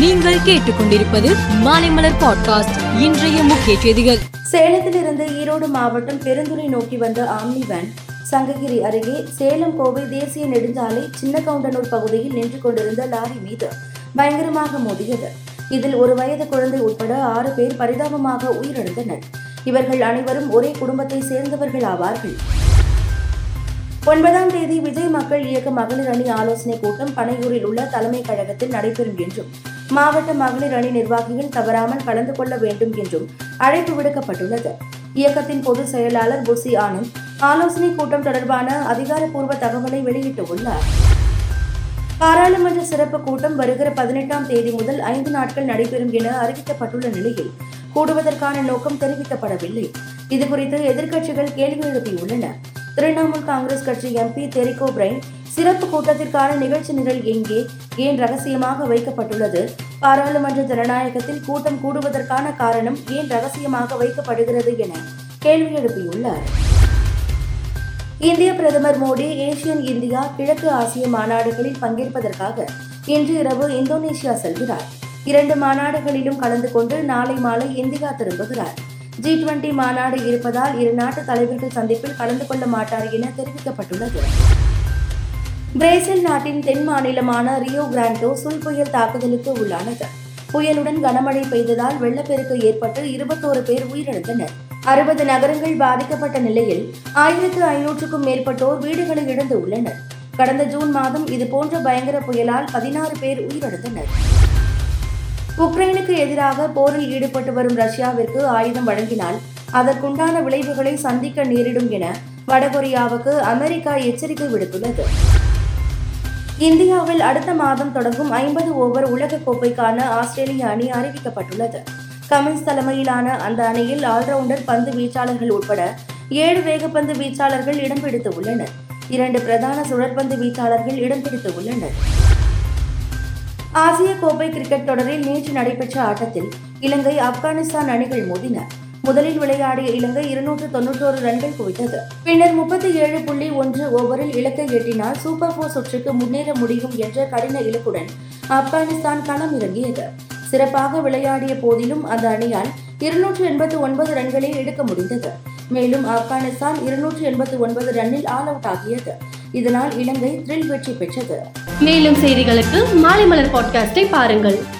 நீங்கள் கேட்டுக்கொண்டிருப்பது மாலைமலர் பாட்காஸ்ட் இன்றைய முக்கிய செய்திகள். சேலத்திலிருந்து ஈரோடு மாவட்டம் பெருந்துறை நோக்கி வந்த ஆம்னி வேன் சங்ககிரி அருகே சேலம் கோவை தேசிய நெடுஞ்சாலை சின்ன கவுண்டனூர் பகுதியில் நின்று கொண்டிருந்த லாரி மீது பயங்கரமாக மோதியது. இதில் ஒரு வயது குழந்தை உட்பட ஆறு பேர் பரிதாபமாக உயிரிழந்தனர். இவர்கள் அனைவரும் ஒரே குடும்பத்தை சேர்ந்தவர்கள் ஆவார்கள். ஒன்பதாம் தேதி விஜய் மக்கள் இயக்க மகளிர் அணி ஆலோசனை கூட்டம் பனையூரில் உள்ள தலைமை கழகத்தில் நடைபெறும் என்றும் மாவட்ட மகளிர் அணி நிர்வாகிகள் தவறாமல் கலந்து கொள்ள வேண்டும் என்றும் அழைப்பு விடுக்கப்பட்டுள்ளது. இயக்கத்தின் பொதுச் செயலாளர் புசி ஆனந்த் ஆலோசனைக் கூட்டம் தொடர்பான அதிகாரப்பூர்வ தகவலை வெளியிட்டுள்ளார். பாராளுமன்ற சிறப்பு கூட்டம் வருகிற பதினெட்டாம் தேதி முதல் ஐந்து நாட்கள் நடைபெறும் என அறிவிக்கப்பட்டுள்ள நிலையில் கூடுவதற்கான நோக்கம் தெரிவிக்கப்படவில்லை. இதுகுறித்து எதிர்க்கட்சிகள் கேள்வி எழுப்பியுள்ளன. திரிணாமுல் காங்கிரஸ் கட்சி எம்பி தெரிகோ பிரைன் சிறப்பு கூட்டத்திற்கான நிகழ்ச்சி நிரல் எங்கே? ஏன் ரகசியமாக வைக்கப்பட்டுள்ளது? பாராளுமன்ற ஜனநாயகத்தில் கூட்டம் கூடுவதற்கான காரணம் ஏன் ரகசியமாக வைக்கப்படுகிறது என கேள்வி எழுப்பியுள்ளார். இந்திய பிரதமர் மோடி ஏசியன் இந்தியா கிழக்கு ஆசிய மாநாடுகளில் பங்கேற்பதற்காக இன்று இரவு இந்தோனேஷியா செல்கிறார். இரண்டு மாநாடுகளிலும் கலந்து கொண்டு நாளை மாலை இந்தியா திரும்புகிறார். ஜி டுவெண்டி மாநாடு இருப்பதால் இரு நாட்டு தலைவர்கள் சந்திப்பில் கலந்து கொள்ள மாட்டார் என தெரிவிக்கப்பட்டுள்ளது. பிரேசில் நாட்டின் தென் மாநிலமான ரியோ கிராண்டோ சுல் புயல் தாக்குதலுக்கு உள்ளானது. புயலுடன் கனமழை பெய்ததால் வெள்ளப்பெருக்கு ஏற்பட்டு இருபத்தோரு பேர் உயிரிழந்தனர். அறுபது நகரங்கள் பாதிக்கப்பட்ட நிலையில் ஆயிரத்து ஐநூற்றுக்கும் மேற்பட்டோர் வீடுகளை இழந்து உள்ளனர். கடந்த ஜூன் மாதம் இதுபோன்ற பயங்கர புயலால் பதினாறு பேர் உயிரிழந்தனர். உக்ரைனுக்கு எதிராக போரில் ஈடுபட்டு வரும் ரஷ்யாவிற்கு ஆயுதம் வழங்கினால் அதற்குண்டான விளைவுகளை சந்திக்க நேரிடும் என வடகொரியாவுக்கு அமெரிக்கா எச்சரிக்கை விடுத்துள்ளது. இந்தியாவில் அடுத்த மாதம் தொடங்கும் ஐம்பது ஓவர் உலகக்கோப்பைக்கான ஆஸ்திரேலிய அணி அறிவிக்கப்பட்டுள்ளது. கமின்ஸ் தலைமையிலான அந்த அணியில் ஆல்ரவுண்டர் பந்து வீச்சாளர்கள் உட்பட ஏழு வேகப்பந்து வீச்சாளர்கள் இடம் பிடித்து உள்ளனர். இரண்டு பிரதான சுழற்பந்து வீச்சாளர்கள் இடம் பிடித்து உள்ளனர். ஆசிய கோப்பை கிரிக்கெட் தொடரில் நேற்று நடைபெற்ற ஆட்டத்தில் இலங்கை ஆப்கானிஸ்தான் அணிகள் மோதின. முதலில் விளையாடிய இலங்கை இருநூற்று தொன்னூற்றோரு ரன்கள் குவித்தது. பின்னர் முப்பத்தி ஏழு புள்ளி ஒன்று ஓவரில் இலக்கை எட்டினால் சூப்பர் போர் சுற்றுக்கு முன்னேற முடியும் என்ற கடின இலக்குடன் ஆப்கானிஸ்தான் களம் இறங்கியது. சிறப்பாக விளையாடிய போதிலும் அந்த அணியால் இருநூற்று எண்பத்தி ஒன்பது ரன்களை எடுக்க முடிந்தது. மேலும் ஆப்கானிஸ்தான் இருநூற்று எண்பத்தி ஒன்பது ரன்னில் ஆல் அவுட் ஆகியது. இதனால் இலங்கை த்ரில் வெற்றி பெற்றது. மேலும் செய்திகளுக்கு மாலை மலர் பாட்காஸ்டை பாருங்கள்.